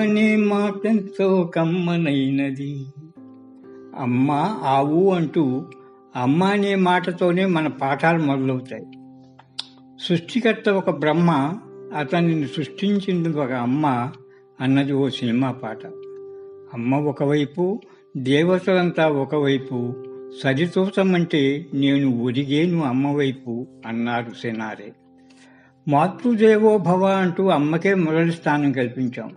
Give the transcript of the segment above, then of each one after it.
అనే మాటెంతో కమ్మనైనది. అమ్మ ఆవు అంటూ అమ్మ అనే మాటతోనే మన పాఠాలు మొదలవుతాయి. సృష్టికర్త ఒక బ్రహ్మ అతనిని సృష్టించింది ఒక అమ్మ అన్నది ఓ సినిమా పాట. అమ్మ ఒకవైపు దేవతలంతా ఒకవైపు సరితూతమంటే నేను ఒరిగేను అమ్మవైపు అన్నారు సెనారే. మాతృదేవో భవ అంటూ అమ్మకే మొదటి స్థానం కల్పించాం.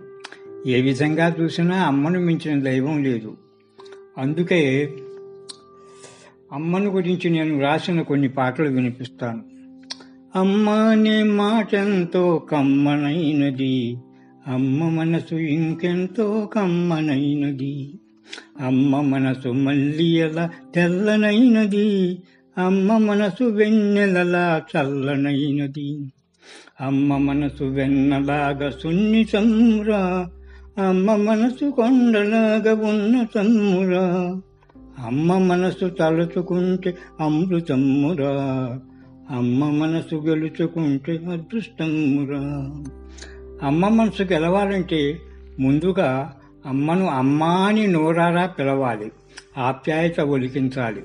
ఏ విధంగా చూసినా అమ్మను మించిన దైవం లేదు. అందుకే అమ్మను గురించి నేను రాసిన కొన్ని పాటలు వినిపిస్తాను. అమ్మ అనే మాటెంతో కమ్మనైనది. అమ్మ మనసు ఇంకెంతో కమ్మనైనది. అమ్మ మనసు మళ్ళీ ఎలా తెల్లనైనది? అమ్మ మనసు వెన్నెలలా చల్లనైనది. అమ్మ మనసు వెన్నలాగా సున్నితమ్మురా అమ్మ మనసు కొండలాగా ఉన్న తమ్మురా అమ్మ మనసు తలుచుకుంటే అమృతమ్మురా అమ్మ మనసు గెలుచుకుంటే అదృష్టమ్మురా అమ్మ మనసు గెలవాలంటే ముందుగా అమ్మను అమ్మా అని నోరారా పిలవాలి. ఆప్యాయత ఒలికించాలి.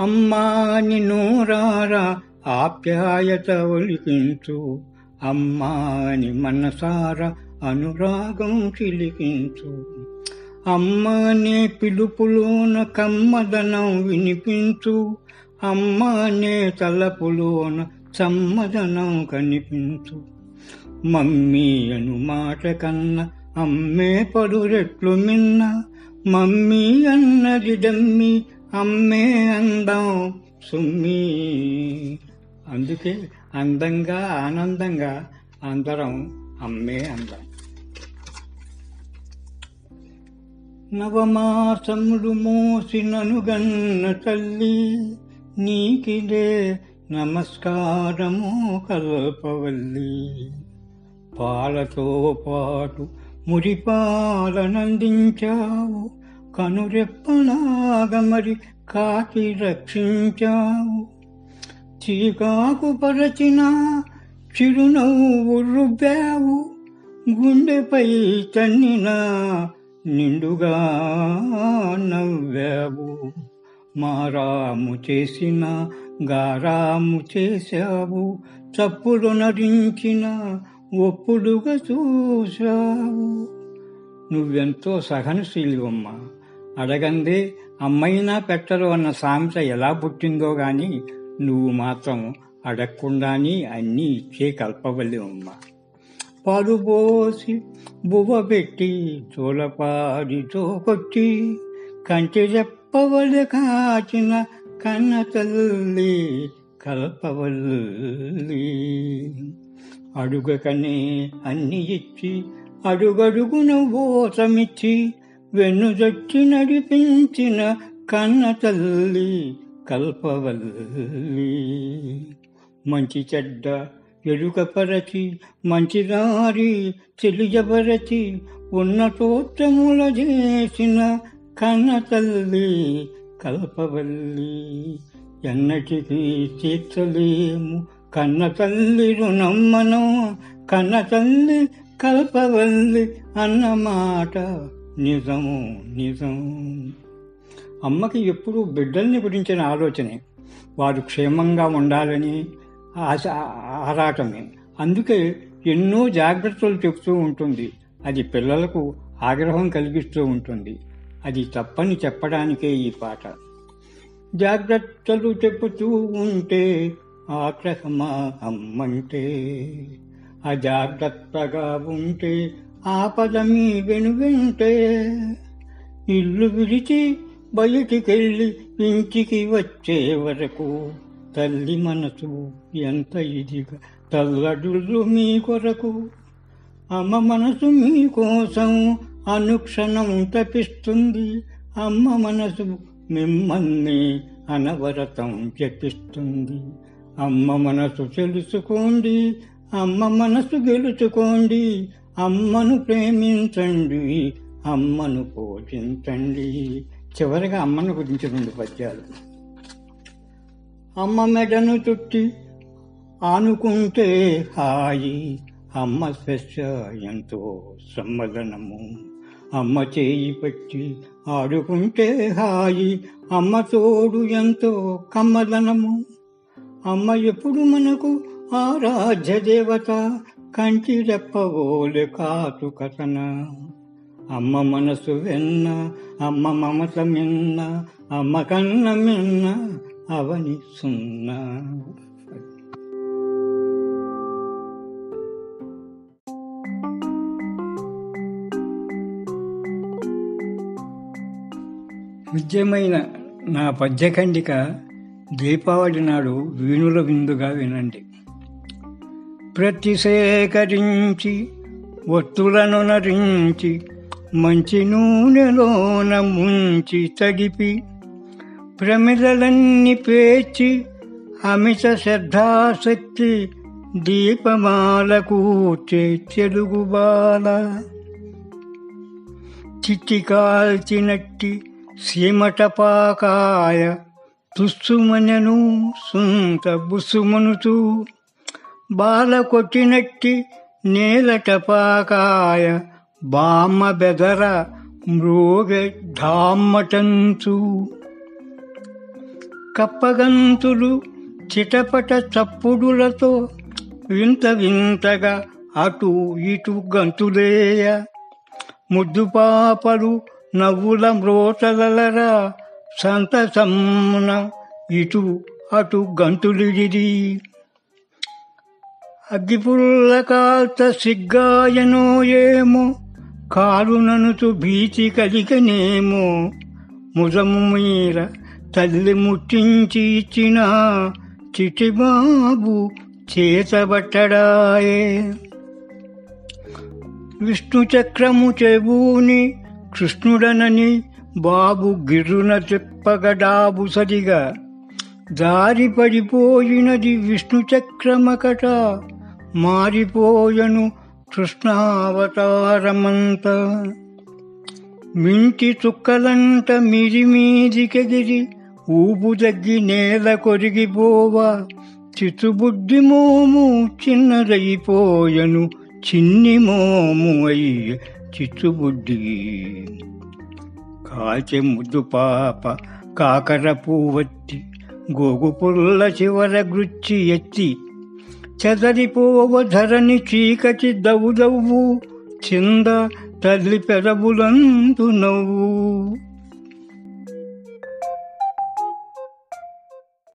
అమ్మాని నోరారా ఆప్యాయత ఒలికించు. అమ్మాని మనసారా అనురాగం చిలికించు. అమ్మనే పిలుపులోన కమ్మదనం వినిపించు. అమ్మనే తలపులోన సమ్మదనం కనిపించు. మమ్మీ అను మాట కన్నా అమ్మే పడురెట్లు మిన్న. మమ్మీ అన్నది దమ్మి అమ్మే అందం సుమ్మి. అందుకే అందంగా ఆనందంగా అందరం అమ్మే అందం. నవమాసముడు మోసిననుగన్న తల్లి నీకిదే నమస్కారము కల్పవల్లి. పాలతో పాటు మురిపాలనందించావు కనురెప్పలాగమరి కాకి రక్షించావు. చీకాకు పరచిన చిరునవ్వు రుబ్బావు గుండెపై తన్నినా నిండుగా నవ్వావు. మారాము చేసిన గారాము చేశావు. చప్పులు నరించిన ఒప్పుడుగా చూశావు. నువ్వెంతో సహనశీలివమ్మ. అడగందే అమ్మైనా పెట్టరు అన్న సామెత ఎలా పుట్టిందో గాని నువ్వు మాత్రం అడగకుండానే అన్నీ ఇచ్చే కల్పవల్లి అమ్మ. పాలు పోసి బువ్వ పెట్టి చోలపాడి కొట్టి కంటి చెప్పవలె కాచిన కన్న తల్లి కల్పవల్లి. అడుగకనే అన్ని ఇచ్చి అడుగడుగున ఓసమిచ్చి వెన్నుదొచ్చి నడిపించిన కన్న తల్లి కల్పవల్లి. మంచి చెడ్డ ఎరుకపరచి మంచి దారి ఉన్న ఉన్నతోత్తముల చేసిన కన్న తల్లి కల్పవల్లి. ఎన్నటికీ తీర్చలేము కన్న తల్లి రుణమ్మను కన్న తల్లి కల్పవల్లి అన్నమాట నిజము నిజం. అమ్మకి ఎప్పుడూ బిడ్డల్ని గురించిన ఆలోచనే. వారు క్షేమంగా ఉండాలని ఆరాటమే. అందుకే ఎన్నో జాగ్రత్తలు చెప్తూ ఉంటుంది. అది పిల్లలకు ఆగ్రహం కలిగిస్తూ ఉంటుంది. అది తప్పని చెప్పడానికే ఈ పాట. జాగ్రత్తలు చెబుతూ ఉంటే ఆగ్రహమా అమ్మంటే అజాగ్రత్తగా ఉంటే ఆపద మీ వెనుగంటే ఇల్లు విడిచి బయటికెళ్ళి ఇంటికి వచ్చే వరకు తల్లి మనసు ఎంత ఇదిగా తల్లడులు మీ కొరకు. అమ్మ మనసు మీకోసం అనుక్షణం తప్పిస్తుంది అమ్మ మనసు మిమ్మల్ని అనవరతం చెప్పిస్తుంది. అమ్మ మనసు తెలుసుకోండి. అమ్మ మనసు గెలుచుకోండి. అమ్మను ప్రేమించండి. అమ్మను పోషించండి. చివరిగా అమ్మను గురించి రెండు పద్యాలు. అమ్మ మెడను చుట్టి ఆనుకుంటే హాయి. అమ్మ స్పర్శ ఎంతో సమ్మదనము అమ్మ చేయి పట్టి ఆడుకుంటే హాయి. అమ్మ తోడు ఎంతో కమ్మదనము అమ్మ ఎప్పుడు మనకు ఆరాధ్య దేవత? కంటి రెప్పవోలు కాటు కథన. అమ్మ మనసు వెన్న అమ్మ మమత మిన్న అమ్మ కన్న మిన్న అవని సున్నా విద్యమైన నా పద్యఖండిక దీపావళి నాడు వీణుల విందుగా వినండి. ప్రతి సేకరించి ఒత్తులను నరించి మంచి నూనెలోన ముంచి తడిపి ప్రమిదలన్నీ పేర్చి అమిత శ్రద్ధాశక్తి దీపమాలకు తెలుగు బాల. చిట్టి కాల్చినట్టి సీమటపాకాయ తుస్సుమనను సుంత బుసుమనుతూ బాల కొట్టినట్టి నేలటపాకాయ బామ్మ బెదర మృగ ధామ్మటంచు కప్పగంతులు చిటపట చప్పుడులతో వింత వింతగా అటు ఇటు గంతులేయ. ముద్దుపాపలు నవ్వుల మ్రోతలరా సంతసమున ఇటు అటు గంతులిడిరి. అగ్గిపుల్ల కాల్త సిగ్గాయనో ఏమో కారుననుతు భీతి కలిగనేమో ముదము మీర తల్లి ముట్టించి ఇచ్చిన చిటిబాబు చేతబట్టడాయే. విష్ణు చక్రము చెబూని కృష్ణుడనని బాబు గిర్రున చెప్పగడాబు సరిగా. దారి పడిపోయినది విష్ణు చక్రమకట మారిపోయను కృష్ణావతారమంత. మింటి చుక్కలంట మిరిమీదికెగిరి ఊపు తగ్గి నేల కొరిగిపోవా చితుబుడ్డి మోము చిన్నదైపోయను చిన్ని మోము అయ్య చిచ్చుబుడ్డి కాచె ముద్దు పాప కాకర పూవత్తి గోగు పుల్ల చివర గృచ్చి ఎత్తి చెదరిపోవ ధరని చీకటి దవ్వు దవ్వు చింద తల్లి పెదవులందు నవ్వు.